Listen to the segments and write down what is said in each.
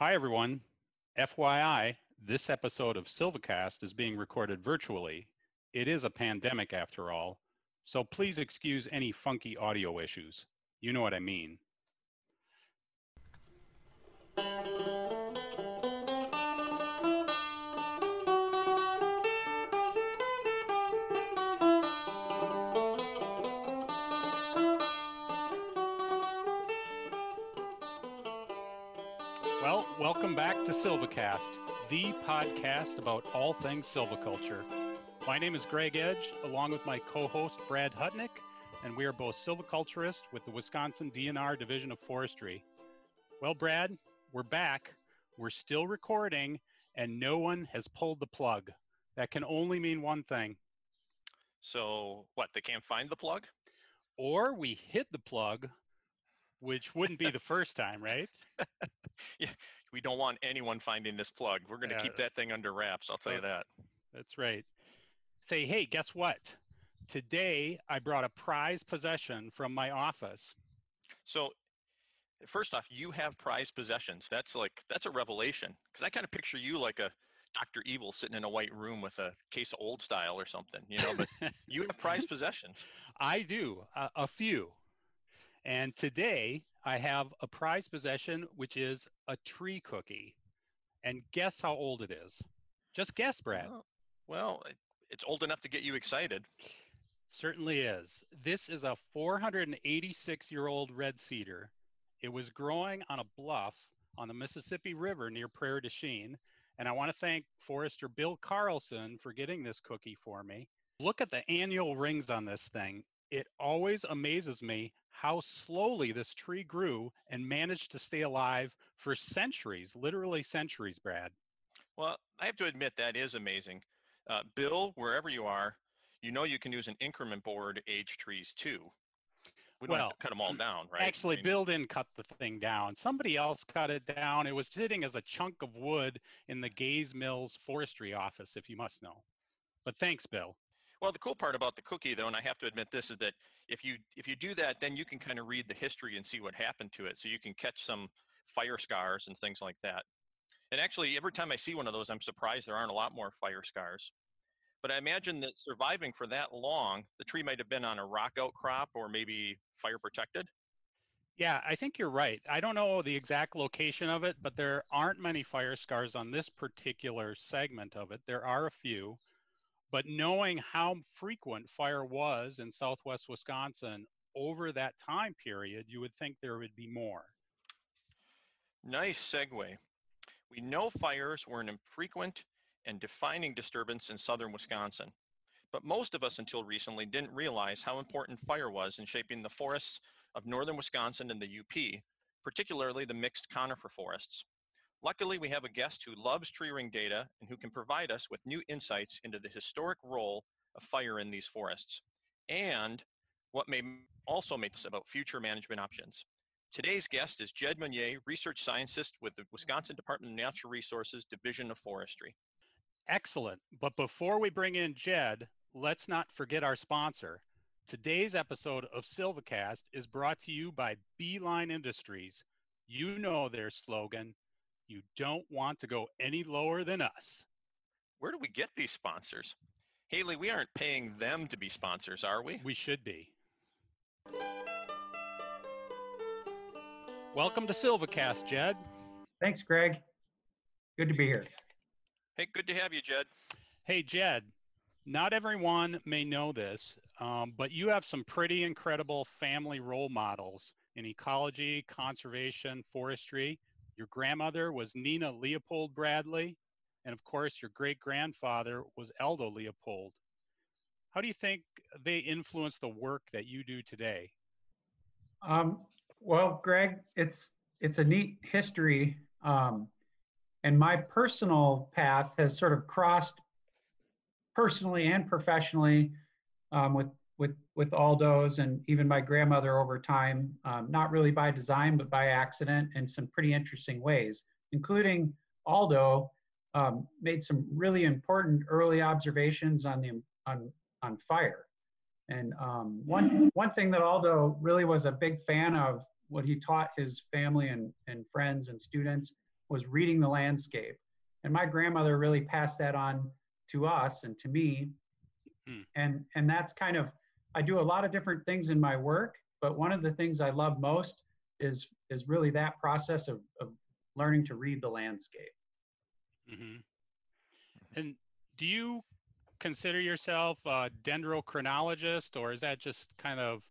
Hi, everyone. FYI, this episode of Silvacast is being recorded virtually. It is a pandemic after all, so please excuse any funky audio issues. You know what I mean. Welcome back to Silvacast, the podcast about all things silviculture. My name is Greg Edge, along with my co-host Brad Hutnick, and we are both silviculturists with the Wisconsin DNR Division of Forestry. Well, Brad, we're back. We're still recording, and no one has pulled the plug. That can only mean one thing. So what? They can't find the plug? Or we hit the plug, which wouldn't be the first time, right? yeah, we don't want anyone finding this plug. We're going to Yeah. keep that thing under wraps. I'll tell you that. That's right. Say, hey, guess what? Today I brought a prize possession from my office. So, first off, you have prize possessions. That's like that's a revelation because I kind of picture you like a Doctor Evil sitting in a white room with a case of Old Style or something, you know. But you have prized possessions. I do, a, a few. And today I have a prized possession, which is a tree cookie. And guess how old it is? Just guess, Brad. Well, well, it- it's old enough to get you excited. Certainly is. This is a 486 year old red cedar. It was growing on a bluff on the Mississippi River near Prairie du Chien. And I want to thank Forester Bill Carlson for getting this cookie for me. Look at the annual rings on this thing. It always amazes me how slowly this tree grew and managed to stay alive for centuries, literally centuries, Brad. Well, I have to admit that is amazing. Uh, Bill, wherever you are, you know you can use an increment borer to age trees too. We don't Well, cut them all down, right? Actually, I mean, Bill didn't cut the thing down. Somebody else cut it down. It was sitting as a chunk of wood in the Gays Mills forestry office, if you must know. But thanks, Bill. Well, the cool part about the cookie, though, and I have to admit this, is that if you if you do that, then you can kind of read the history and see what happened to it. So you can catch some fire scars and things like that. And actually, every time I see one of those, I'm surprised there aren't a lot more fire scars. But I imagine that surviving for that long, the tree might have been on a rock outcrop or maybe fire protected. Yeah, I think you're right. I don't know the exact location of it, but there aren't many fire scars on this particular segment of it. There are a few. But knowing how frequent fire was in southwest Wisconsin over that time period, you would think there would be more. Nice segue. We know fires were an infrequent and defining disturbance in southern Wisconsin, but most of us until recently didn't realize how important fire was in shaping the forests of northern Wisconsin and the UP, particularly the mixed conifer forests. Luckily, we have a guest who loves tree ring data and who can provide us with new insights into the historic role of fire in these forests and what may also make us about future management options. Today's guest is Jed Meunier, research scientist with the Wisconsin Department of Natural Resources Division of Forestry. Excellent. But before we bring in Jed, let's not forget our sponsor. Today's episode of Silvacast is brought to you by Beeline Industries. You know their slogan you don't want to go any lower than us. Where do we get these sponsors? Haley, we aren't paying them to be sponsors, are we? We should be. Welcome to Silvacast, Jed. Thanks, Greg. Good to be here. Hey, good to have you, Jed. Hey, Jed, not everyone may know this, um, but you have some pretty incredible family role models in ecology, conservation, forestry. Your grandmother was Nina Leopold Bradley, and of course, your great grandfather was Aldo Leopold. How do you think they influence the work that you do today? Um, well, Greg, it's it's a neat history, um, and my personal path has sort of crossed personally and professionally um, with with with Aldo's and even my grandmother over time. Um, not really by design, but by accident in some pretty interesting ways, including Aldo um, made some really important early observations on the on on fire. And um, one one thing that Aldo really was a big fan of, what he taught his family and, and friends and students, was reading the landscape. And my grandmother really passed that on to us and to me. Mm. And and that's kind of I do a lot of different things in my work, but one of the things I love most is is really that process of, of learning to read the landscape. Mm-hmm. And do you consider yourself a dendrochronologist, or is that just kind of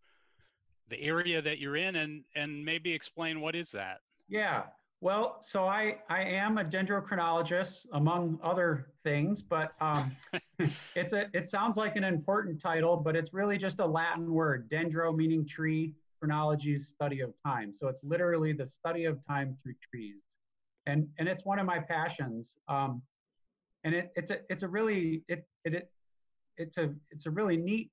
the area that you're in? And and maybe explain what is that? Yeah. Well, so I I am a dendrochronologist among other things, but um, it's a it sounds like an important title, but it's really just a Latin word. Dendro meaning tree, chronology study of time. So it's literally the study of time through trees, and and it's one of my passions. Um, and it, it's a it's a really it, it it it's a it's a really neat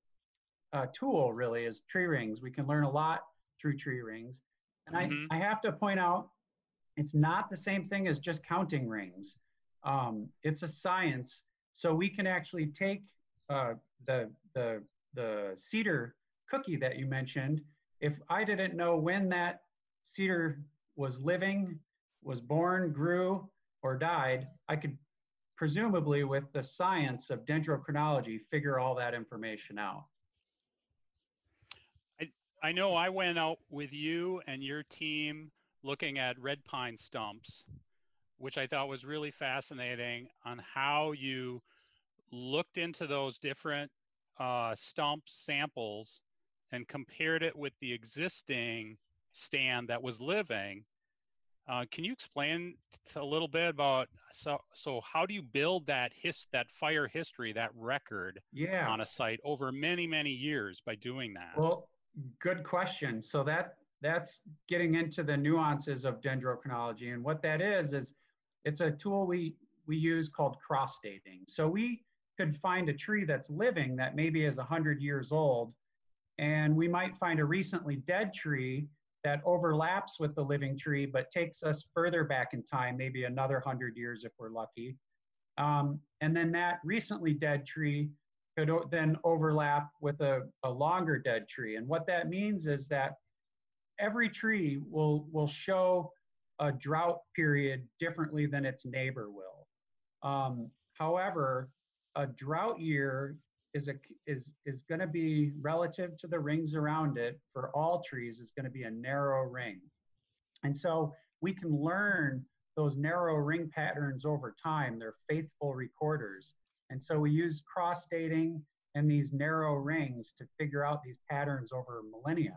uh, tool really is tree rings we can learn a lot through tree rings and mm-hmm. I, I have to point out it's not the same thing as just counting rings. Um, it's a science. So we can actually take uh, the the the cedar cookie that you mentioned. If i didn't know when that cedar was living was born grew or died i could presumably with the science of dendrochronology, figure all that information out. I, I know I went out with you and your team looking at red pine stumps, which I thought was really fascinating on how you looked into those different uh, stump samples and compared it with the existing stand that was living uh, can you explain a little bit about so so how do you build that his that fire history that record yeah. on a site over many many years by doing that? Well, good question. So that that's getting into the nuances of dendrochronology and what that is is it's a tool we we use called cross dating. So we could find a tree that's living that maybe is 100 years old and we might find a recently dead tree that overlaps with the living tree, but takes us further back in time, maybe another hundred years if we're lucky. Um, and then that recently dead tree could then overlap with a, a longer dead tree. And what that means is that every tree will, will show a drought period differently than its neighbor will. Um, however, a drought year is a is is going to be relative to the rings around it. For all trees is going to be a narrow ring. And so we can learn those narrow ring patterns over time. They're faithful recorders. And so we use cross dating and these narrow rings to figure out these patterns over millennia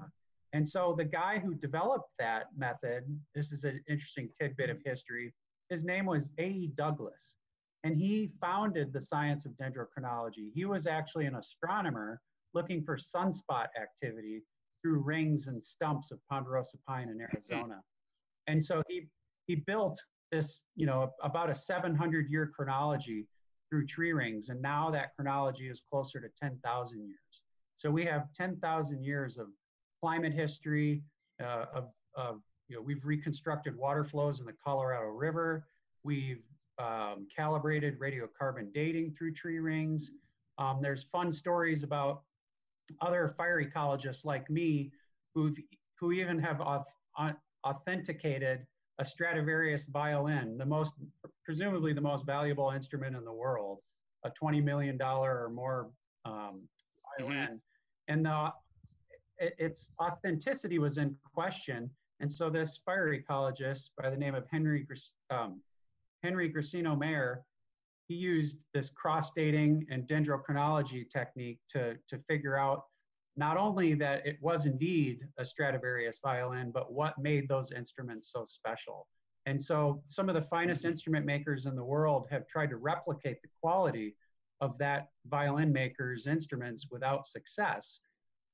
and so the guy who developed that method this is an interesting tidbit of history his name was A.E. Douglass and he founded the science of dendrochronology. He was actually an astronomer looking for sunspot activity through rings and stumps of ponderosa pine in Arizona. And so he he built this, you know, about a 700 year chronology through tree rings, and now that chronology is closer to 10,000 years. So we have 10,000 years of climate history, uh, of, of, you know, we've reconstructed water flows in the Colorado River. We've um, calibrated radiocarbon dating through tree rings. Um, there's fun stories about other fire ecologists like me who've, who even have authenticated a Stradivarius violin, the most, presumably the most valuable instrument in the world, a $20 million or more um, violin. Mm-hmm. And the, it, its authenticity was in question. And so this fire ecologist by the name of Henry um, Henry Grissino-Mayer, he used this cross dating and dendrochronology technique to, to figure out not only that it was indeed a Stradivarius violin, but what made those instruments so special. And so some of the finest mm-hmm. instrument makers in the world have tried to replicate the quality of that violin maker's instruments without success.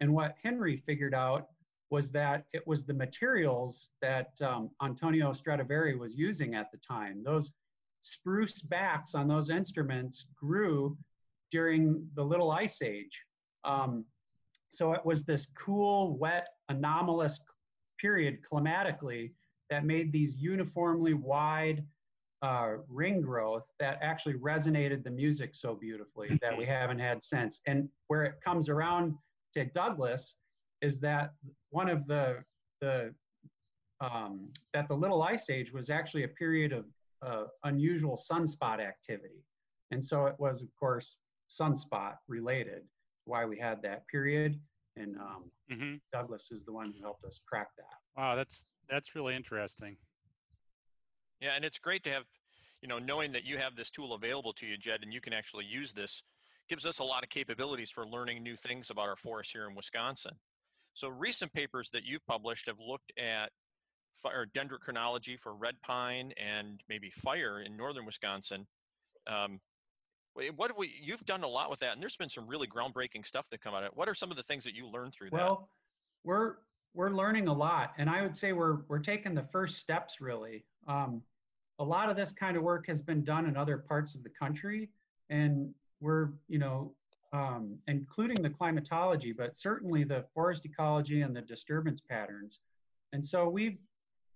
And what Henry figured out was that it was the materials that um, Antonio Stradivari was using at the time. Those spruce backs on those instruments grew during the Little Ice Age. Um, so it was this cool, wet, anomalous period climatically that made these uniformly wide uh, ring growth that actually resonated the music so beautifully that we haven't had since. And where it comes around to Douglass is that one of the the um, that the Little Ice Age was actually a period of uh, unusual sunspot activity. And so it was, of course, sunspot related, why we had that period. And um, mm-hmm. Douglass is the one who helped us crack that. Wow, that's that's really interesting. Yeah, and it's great to have, you know, knowing that you have this tool available to you, Jed, and you can actually use this gives us a lot of capabilities for learning new things about our forests here in Wisconsin. So recent papers that you've published have looked at fire dendrochronology for red pine and maybe fire in northern Wisconsin. Um, what have we? You've done a lot with that, and there's been some really groundbreaking stuff that come out of it. What are some of the things that you learned through that? Well, we're we're learning a lot, and I would say we're we're taking the first steps really. Um, a lot of this kind of work has been done in other parts of the country, and we're you know um, including the climatology, but certainly the forest ecology and the disturbance patterns. And so we've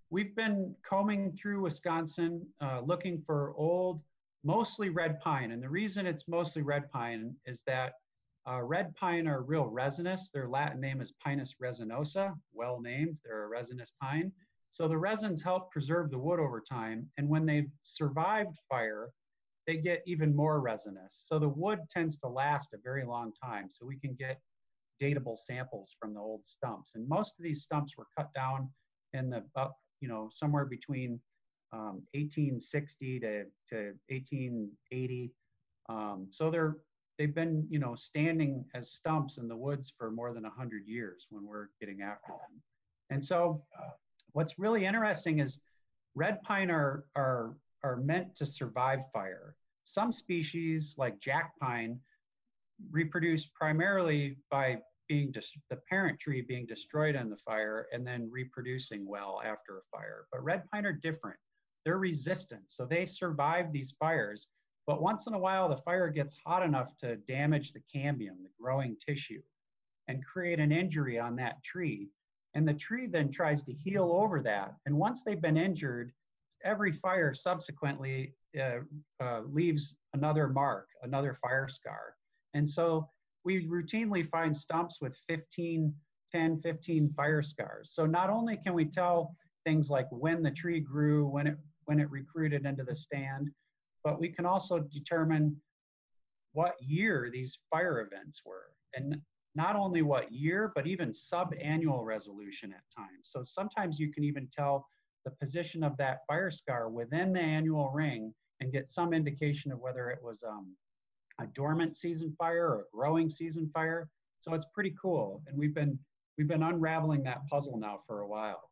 we've been combing through Wisconsin, uh, looking for old, mostly red pine. And the reason it's mostly red pine is that uh, red pine are real resinous. Their Latin name is Pinus resinosa, well named. They're a resinous pine. So the resins help preserve the wood over time. And when they've survived fire, they get even more resinous. So the wood tends to last a very long time. So we can get datable samples from the old stumps. And most of these stumps were cut down in the up, you know, somewhere between um, 1860 to, to 1880. Um, so they're they've been you know standing as stumps in the woods for more than 100 years when we're getting after them. And so what's really interesting is red pine are are are meant to survive fire. Some species, like jack pine, reproduce primarily by being the parent tree being destroyed in the fire and then reproducing well after a fire. But red pine are different. They're resistant, so they survive these fires. But once in a while, the fire gets hot enough to damage the cambium, the growing tissue, and create an injury on that tree. And the tree then tries to heal over that. And once they've been injured, every fire subsequently uh, uh, leaves another mark, another fire scar. And so we routinely find stumps with 15, 10, 15 fire scars. So not only can we tell things like when the tree grew, when it when it recruited into the stand, but we can also determine what year these fire events were. And not only what year, but even sub-annual resolution at times. So sometimes you can even tell the position of that fire scar within the annual ring and get some indication of whether it was um, a dormant season fire or a growing season fire. So it's pretty cool, and we've been we've been unraveling that puzzle now for a while.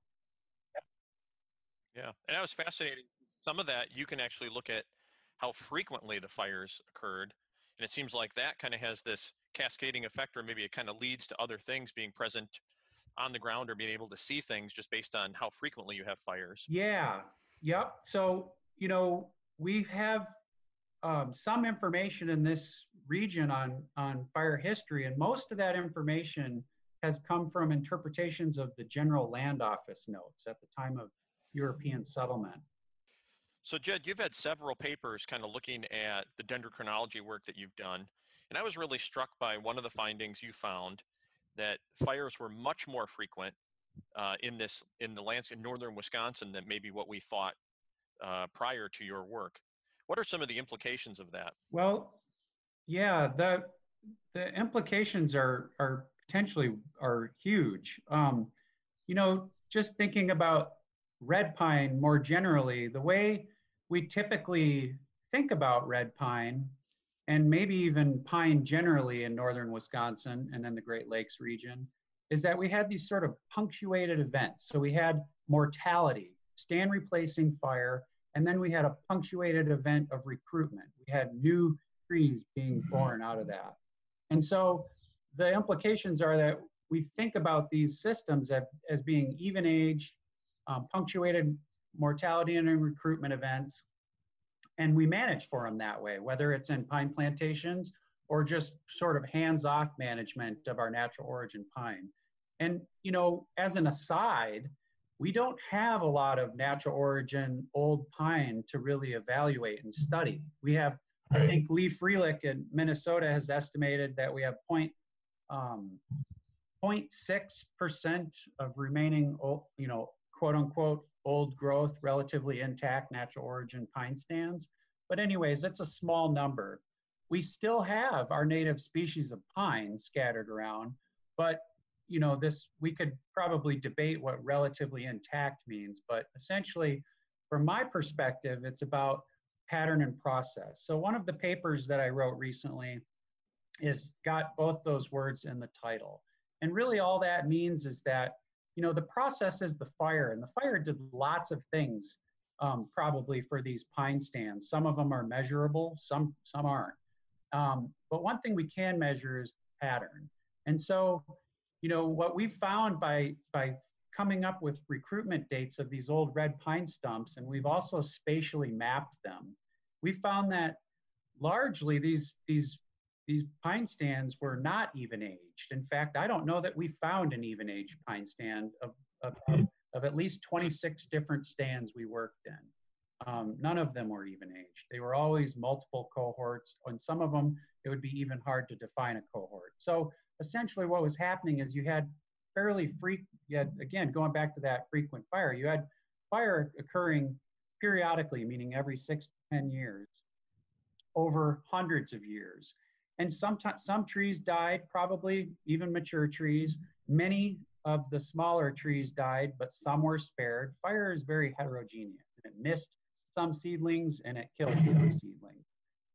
Yeah, and that was fascinating. Some of that you can actually look at how frequently the fires occurred, and it seems like that kind of has this cascading effect, or maybe it kind of leads to other things being present on the ground or being able to see things just based on how frequently you have fires. Yeah. Yep. So, you know, we have um, some information in this region on, on fire history, and most of that information has come from interpretations of the General Land Office notes at the time of European settlement. So, Jed, you've had several papers kind of looking at the dendrochronology work that you've done. And I was really struck by one of the findings you found that fires were much more frequent uh, in this in the lands in northern Wisconsin than maybe what we thought uh, prior to your work. What are some of the implications of that? Well, yeah, the the implications are are potentially are huge. Um, you know, just thinking about red pine more generally, the way we typically think about red pine and maybe even pine generally in northern Wisconsin and in the Great Lakes region, is that we had these sort of punctuated events. So we had mortality, stand replacing fire, and then we had a punctuated event of recruitment. We had new trees being mm-hmm. born out of that. And so the implications are that we think about these systems as, as being even age, um, punctuated mortality and recruitment events, and we manage for them that way, whether it's in pine plantations or just sort of hands-off management of our natural origin pine. And you know, as an aside, we don't have a lot of natural origin old pine to really evaluate and study. We have, I think Lee Frelich in Minnesota has estimated that we have point um, 0.6% of remaining, you know, quote unquote old growth, relatively intact natural origin pine stands. But anyways, it's a small number. We still have our native species of pine scattered around, but you know, this we could probably debate what relatively intact means, but essentially, from my perspective, it's about pattern and process. So one of the papers that I wrote recently is got both those words in the title. And really all that means is that, you know, the process is the fire, and the fire did lots of things um, probably for these pine stands. Some of them are measurable, some some aren't. Um, but one thing we can measure is pattern. And so, you know, what we've found by by coming up with recruitment dates of these old red pine stumps, and we've also spatially mapped them. We found that largely these these these pine stands were not even aged. In fact, I don't know that we found an even aged pine stand of, of, of at least 26 different stands we worked in. Um, none of them were even aged. They were always multiple cohorts. and some of them, it would be even hard to define a cohort. So essentially what was happening is you had fairly had, again, going back to that frequent fire, you had fire occurring periodically, meaning every six to 10 years, over hundreds of years. And sometimes some trees died, probably even mature trees. Many of the smaller trees died, but some were spared. Fire is very heterogeneous. It missed some seedlings and it killed some seedlings.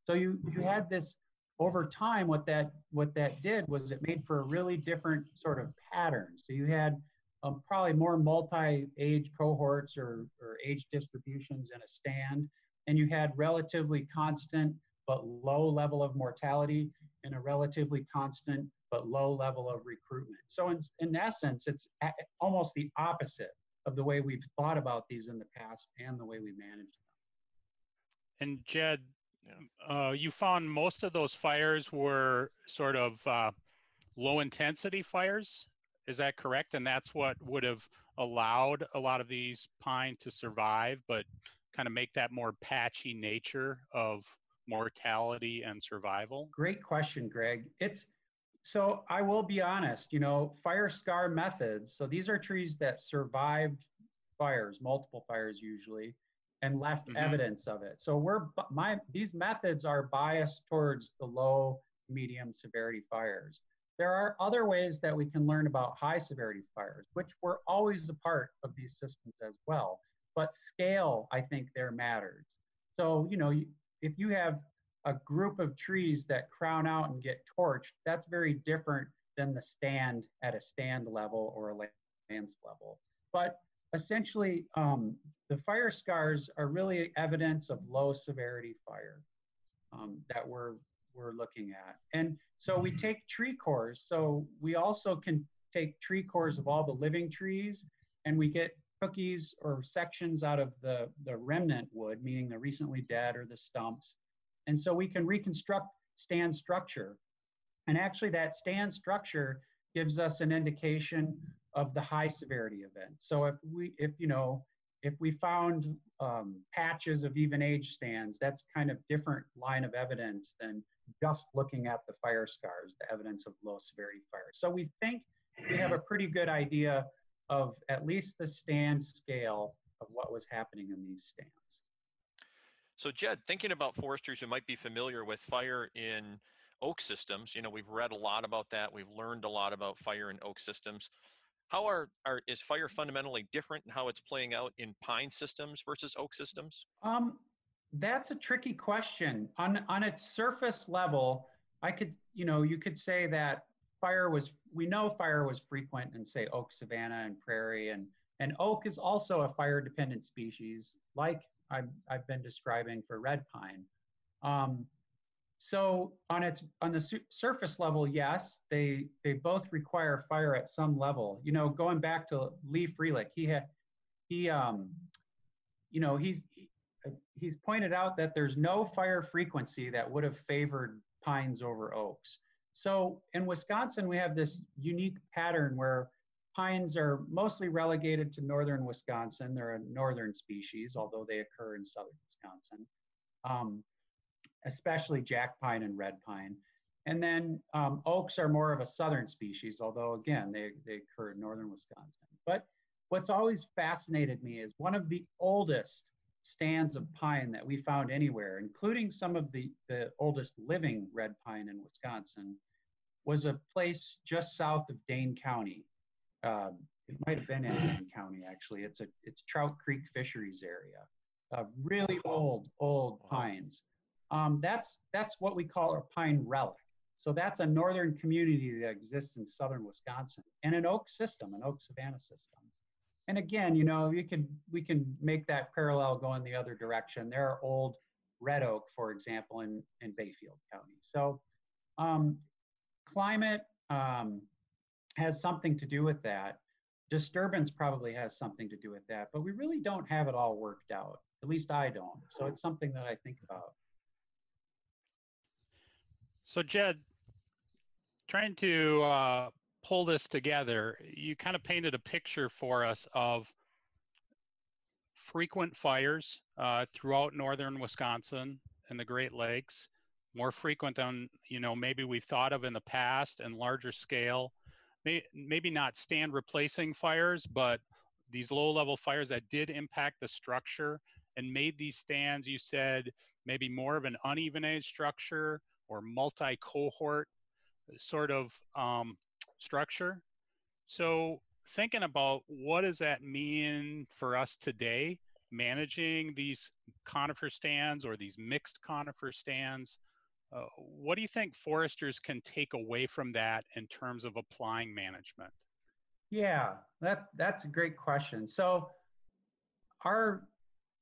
So you, you had this over time, what that what that did was it made for a really different sort of pattern. So you had um, probably more multi-age cohorts or, or age distributions in a stand, and you had relatively constant but low level of mortality and a relatively constant but low level of recruitment. So in, in essence, it's almost the opposite of the way we've thought about these in the past and the way we manage them. And Jed, yeah. uh, you found most of those fires were sort of uh, low intensity fires. Is that correct? And that's what would have allowed a lot of these pine to survive, but kind of make that more patchy nature of mortality and survival? Great question, Greg. It's so I will be honest, you know, fire scar methods. So these are trees that survived fires, multiple fires usually, and left mm-hmm. evidence of it. So we're my these methods are biased towards the low, medium severity fires. There are other ways that we can learn about high severity fires, which were always a part of these systems as well. But scale, I think, there matters. So, you know, if you have a group of trees that crown out and get torched, that's very different than the stand at a stand level or a lance level. But essentially, um, the fire scars are really evidence of low severity fire um, that we're we're looking at. And so we take tree cores. So we also can take tree cores of all the living trees, and we get cookies or sections out of the, the remnant wood, meaning the recently dead or the stumps. And so we can reconstruct stand structure. And actually that stand structure gives us an indication of the high severity event. So if we, if you know, if we found um, patches of even age stands, that's kind of different line of evidence than just looking at the fire scars, the evidence of low severity fire. So we think we have a pretty good idea of at least the stand scale of what was happening in these stands. So Jed, thinking about foresters who might be familiar with fire in oak systems, you know, we've read a lot about that. We've learned a lot about fire in oak systems. How are, are is fire fundamentally different in how it's playing out in pine systems versus oak systems? Um, that's a tricky question. On on its surface level, I could, you know, you could say that fire was we know fire was frequent in say oak savanna and prairie and and oak is also a fire dependent species like I've, I've been describing for red pine. Um, so on its on the su- surface level yes they they both require fire at some level. You know going back to lee frelich he had he um you know he's he's pointed out that there's no fire frequency that would have favored pines over oaks so in Wisconsin, we have this unique pattern where pines are mostly relegated to northern Wisconsin. They're a northern species, although they occur in southern Wisconsin, um, especially jack pine and red pine. And then um, oaks are more of a southern species, although again, they, they occur in northern Wisconsin. But what's always fascinated me is one of the oldest stands of pine that we found anywhere, including some of the, the oldest living red pine in Wisconsin, was a place just south of Dane County. Um, it might have been in Dane County actually. It's a it's Trout Creek Fisheries area. of really old old pines. Um, that's that's what we call a pine relic. So that's a northern community that exists in southern Wisconsin and an oak system, an oak savanna system. And again, you know, you can we can make that parallel go in the other direction. There are old red oak, for example, in in Bayfield County. So um, climate um, has something to do with that. Disturbance probably has something to do with that, but we really don't have it all worked out. At least I don't. So it's something that I think about. So Jed, trying to uh, pull this together, you kind of painted a picture for us of frequent fires uh, throughout northern Wisconsin and the Great Lakes, more frequent than you know maybe we've thought of in the past and larger scale. May, maybe not stand replacing fires, but these low level fires that did impact the structure and made these stands, you said, maybe more of an uneven age structure or multi cohort sort of um, structure. So thinking about what does that mean for us today, managing these conifer stands or these mixed conifer stands, uh, what do you think foresters can take away from that in terms of applying management? Yeah, that that's a great question. So our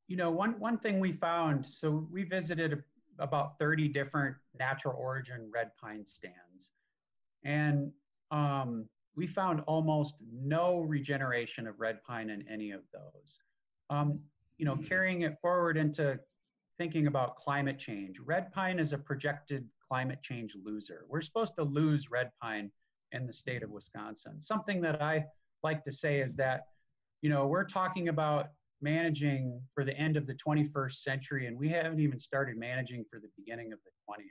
you know one one thing we found so we visited about 30 different natural origin red pine stands and um, we found almost no regeneration of red pine in any of those. Um, you know, carrying it forward into thinking about climate change, red pine is a projected climate change loser. We're supposed to lose red pine in the state of Wisconsin. Something that I like to say is that, you know, we're talking about managing for the end of the 21st century, and we haven't even started managing for the beginning of the 20th.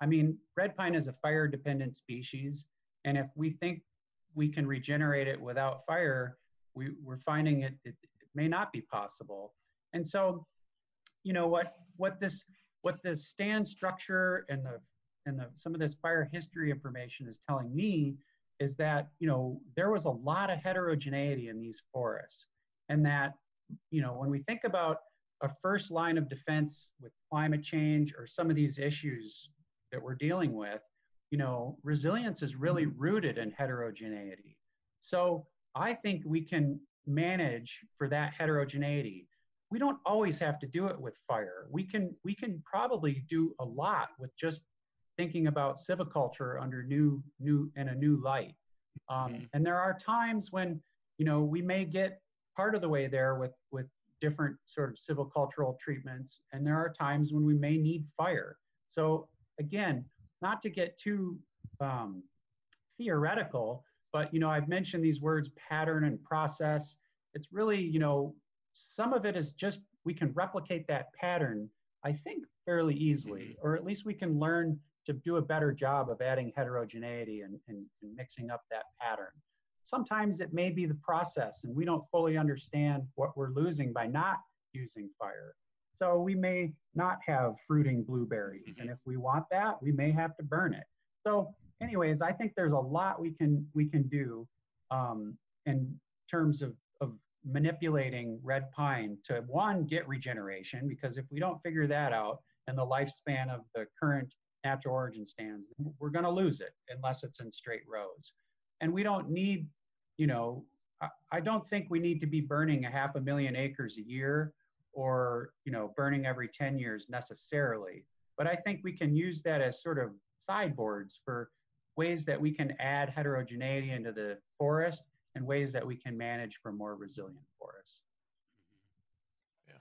I mean, red pine is a fire dependent species. And if we think we can regenerate it without fire, we, we're finding it, it, it may not be possible. And so, you know, what, what this, what the stand structure and the, and the, some of this fire history information is telling me is that, you know, there was a lot of heterogeneity in these forests. And that, you know, when we think about a first line of defense with climate change or some of these issues that we're dealing with, you know, resilience is really mm-hmm. rooted in heterogeneity. So I think we can manage for that heterogeneity. We don't always have to do it with fire. We can we can probably do a lot with just thinking about silviculture under new new in a new light. Um, mm-hmm. And there are times when you know we may get part of the way there with with different sort of silvicultural treatments, and there are times when we may need fire. So again, not to get too um, theoretical, but you know, I've mentioned these words pattern and process. It's really, you know, some of it is just we can replicate that pattern, I think, fairly easily, mm-hmm. or at least we can learn to do a better job of adding heterogeneity and, and, and mixing up that pattern. Sometimes it may be the process, and we don't fully understand what we're losing by not using fire. So we may not have fruiting blueberries. Mm-hmm. And if we want that, we may have to burn it. So anyways, I think there's a lot we can we can do um, in terms of, of manipulating red pine to one, get regeneration, because if we don't figure that out and the lifespan of the current natural origin stands, we're going to lose it unless it's in straight rows. And we don't need, you know, I, I don't think we need to be burning a half a million acres a year or you know burning every 10 years necessarily but i think we can use that as sort of sideboards for ways that we can add heterogeneity into the forest and ways that we can manage for more resilient forests yeah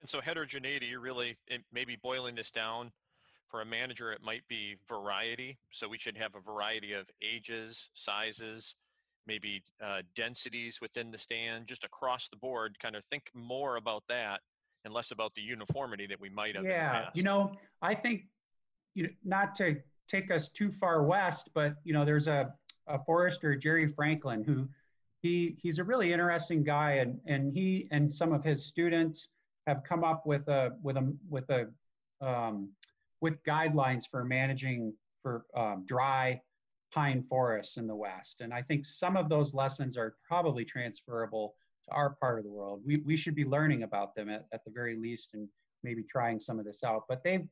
and so heterogeneity really maybe boiling this down for a manager it might be variety so we should have a variety of ages sizes maybe uh, densities within the stand, just across the board. Kind of think more about that and less about the uniformity that we might have. Yeah, you know, I think you know, not to take us too far west, but you know, there's a, a forester, Jerry Franklin, who he he's a really interesting guy, and and he and some of his students have come up with a with a with a um, with guidelines for managing for um, dry pine forests in the West. And I think some of those lessons are probably transferable to our part of the world. We, we should be learning about them at, at the very least and maybe trying some of this out. But they've,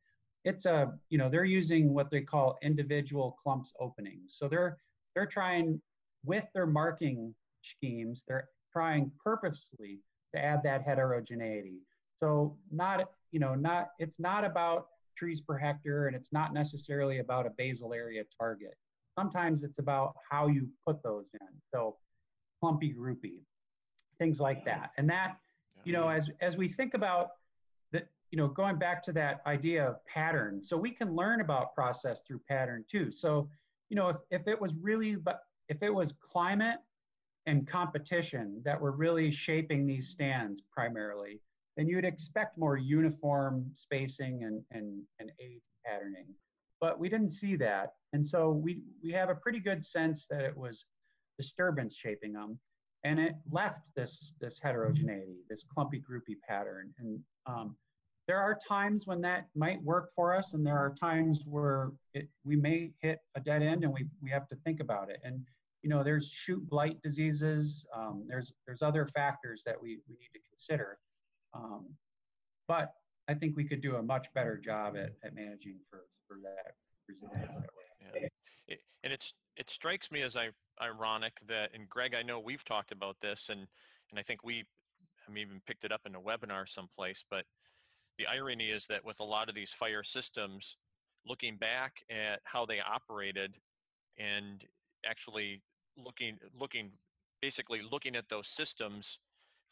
it's a, you know, they're using what they call individual clumps openings. So they're, they're trying with their marking schemes, they're trying purposely to add that heterogeneity. So not, you know, not, it's not about trees per hectare and it's not necessarily about a basal area target. Sometimes it's about how you put those in. So clumpy groupy, things like that. And that, you know, as as we think about the, you know, going back to that idea of pattern, so we can learn about process through pattern too. So, you know, if, if it was really but if it was climate and competition that were really shaping these stands primarily, then you'd expect more uniform spacing and, and, and age patterning. But we didn't see that. And so we, we have a pretty good sense that it was disturbance shaping them. And it left this, this heterogeneity, this clumpy groupy pattern. And um, there are times when that might work for us, and there are times where it, we may hit a dead end and we, we have to think about it. And you know, there's shoot blight diseases. Um, there's there's other factors that we, we need to consider. Um, but I think we could do a much better job at, at managing for, for that resilience yeah. And it's it strikes me as I, ironic that and Greg I know we've talked about this and and I think we I even picked it up in a webinar someplace but the irony is that with a lot of these fire systems looking back at how they operated and actually looking looking basically looking at those systems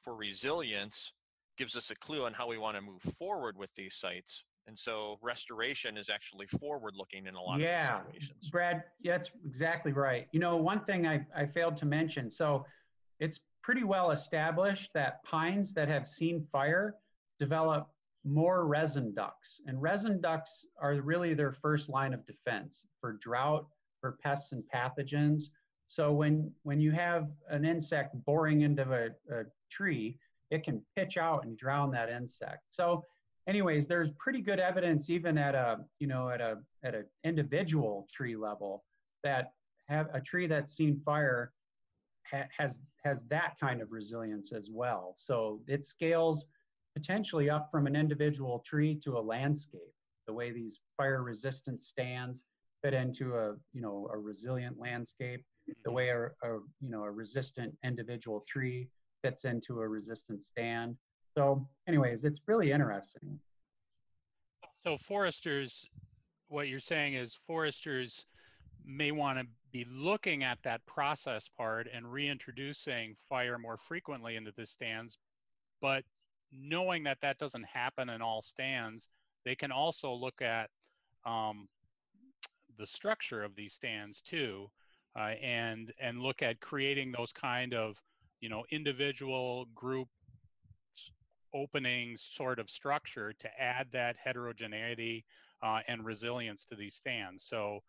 for resilience gives us a clue on how we want to move forward with these sites. And so restoration is actually forward looking in a lot yeah, of these situations. Brad, yeah, that's exactly right. You know, one thing I, I failed to mention, so it's pretty well established that pines that have seen fire develop more resin ducts. And resin ducts are really their first line of defense for drought, for pests and pathogens. So when, when you have an insect boring into a, a tree, it can pitch out and drown that insect. So anyways, there's pretty good evidence even at a, you know, at a at an individual tree level that have a tree that's seen fire ha- has has that kind of resilience as well. So it scales potentially up from an individual tree to a landscape. The way these fire resistant stands fit into a you know a resilient landscape, the mm-hmm. way a, a you know a resistant individual tree fits into a resistant stand. So, anyways, it's really interesting. So, foresters, what you're saying is foresters may want to be looking at that process part and reintroducing fire more frequently into the stands, but knowing that that doesn't happen in all stands, they can also look at um, the structure of these stands too, uh, and and look at creating those kind of you know, individual group openings sort of structure to add that heterogeneity uh, and resilience to these stands. So,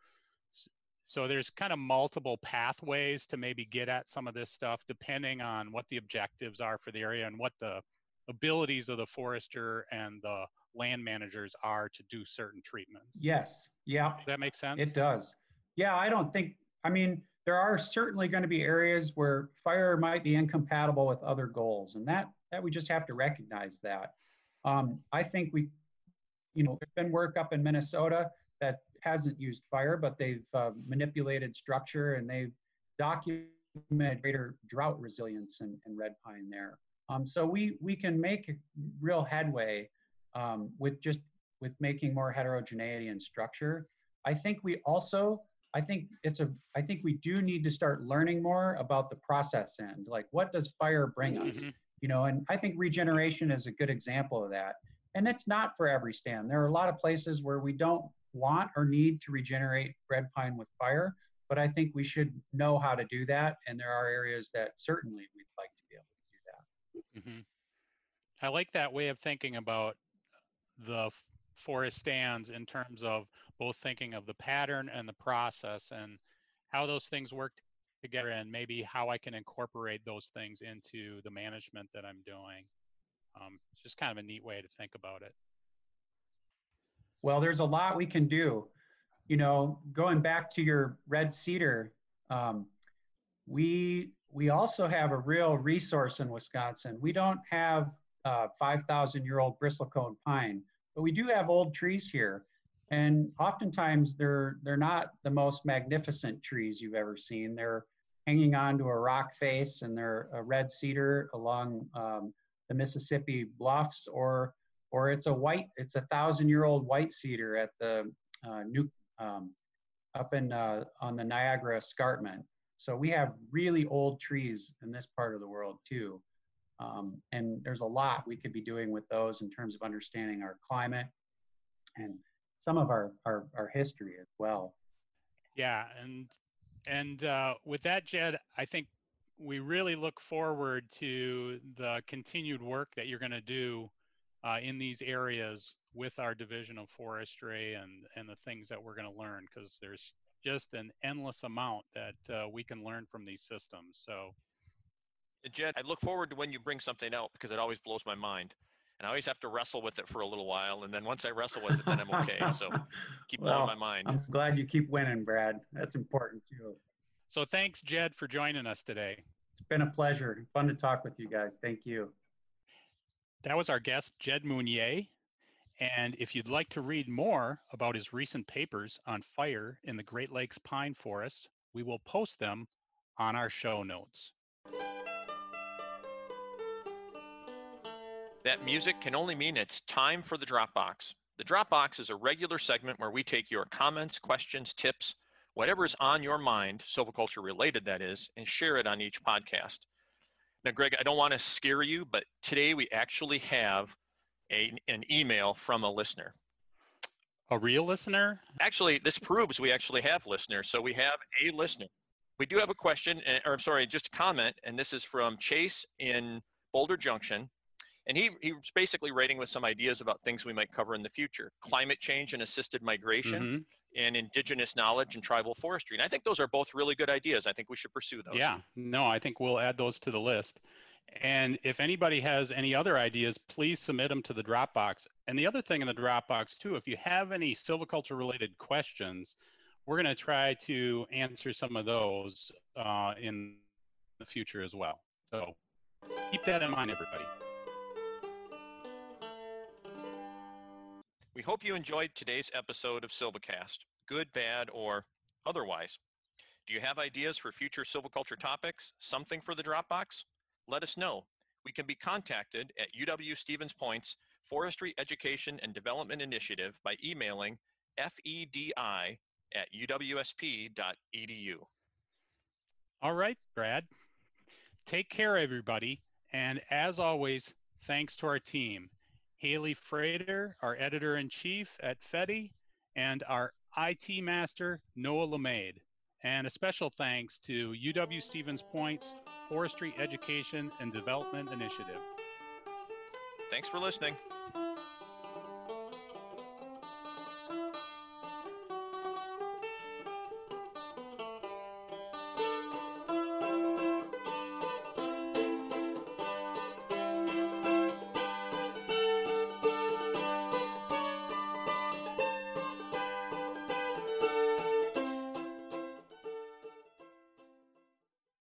so there's kind of multiple pathways to maybe get at some of this stuff depending on what the objectives are for the area and what the abilities of the forester and the land managers are to do certain treatments. Yes. Yeah. Does that makes sense? It does. Yeah, I don't think I mean there are certainly going to be areas where fire might be incompatible with other goals, and that that we just have to recognize that. Um, I think we, you know, there's been work up in Minnesota that hasn't used fire, but they've uh, manipulated structure and they've documented greater drought resilience in, in red pine there. Um, so we we can make real headway um, with just with making more heterogeneity and structure. I think we also I think it's a I think we do need to start learning more about the process end. Like what does fire bring us? Mm-hmm. You know, and I think regeneration is a good example of that. And it's not for every stand. There are a lot of places where we don't want or need to regenerate red pine with fire, but I think we should know how to do that. And there are areas that certainly we'd like to be able to do that. Mm-hmm. I like that way of thinking about the forest stands in terms of both thinking of the pattern and the process and how those things work together and maybe how I can incorporate those things into the management that I'm doing. Um, it's just kind of a neat way to think about it. Well, there's a lot we can do. You know, going back to your red cedar, um, we we also have a real resource in Wisconsin. We don't have uh, 5,000 year old bristlecone pine, but we do have old trees here. And oftentimes they're they're not the most magnificent trees you've ever seen. They're hanging onto a rock face, and they're a red cedar along um, the Mississippi bluffs, or or it's a white, it's a thousand year old white cedar at the uh, new um, up in uh, on the Niagara Escarpment. So we have really old trees in this part of the world too. Um, and there's a lot we could be doing with those in terms of understanding our climate and some of our, our, our history as well. Yeah, and and uh, with that, Jed, I think we really look forward to the continued work that you're going to do uh, in these areas with our division of forestry and and the things that we're going to learn because there's just an endless amount that uh, we can learn from these systems. So, Jed, I look forward to when you bring something out because it always blows my mind and I always have to wrestle with it for a little while, and then once I wrestle with it, then I'm okay. So keep well, blowing my mind. I'm glad you keep winning, Brad. That's important too. So thanks, Jed, for joining us today. It's been a pleasure. Fun to talk with you guys. Thank you. That was our guest, Jed Meunier. And if you'd like to read more about his recent papers on fire in the Great Lakes pine forest, we will post them on our show notes. That music can only mean it's time for the Dropbox. The Dropbox is a regular segment where we take your comments, questions, tips, whatever is on your mind, silviculture related that is, and share it on each podcast. Now, Greg, I don't want to scare you, but today we actually have a, an email from a listener. A real listener? Actually, this proves we actually have listeners. So we have a listener. We do have a question, or I'm sorry, just a comment, and this is from Chase in Boulder Junction and he, he was basically writing with some ideas about things we might cover in the future climate change and assisted migration mm-hmm. and indigenous knowledge and tribal forestry and i think those are both really good ideas i think we should pursue those yeah no i think we'll add those to the list and if anybody has any other ideas please submit them to the dropbox and the other thing in the dropbox too if you have any silviculture related questions we're going to try to answer some of those uh, in the future as well so keep that in mind everybody We hope you enjoyed today's episode of Silvicast, good, bad, or otherwise. Do you have ideas for future silviculture topics, something for the Dropbox? Let us know. We can be contacted at UW Stevens Point's Forestry Education and Development Initiative by emailing fedi at uwsp.edu. All right, Brad. Take care, everybody. And as always, thanks to our team. Haley Frater, our editor in chief at FEDI, and our IT master, Noah LeMade. And a special thanks to UW Stevens Point's Forestry Education and Development Initiative. Thanks for listening.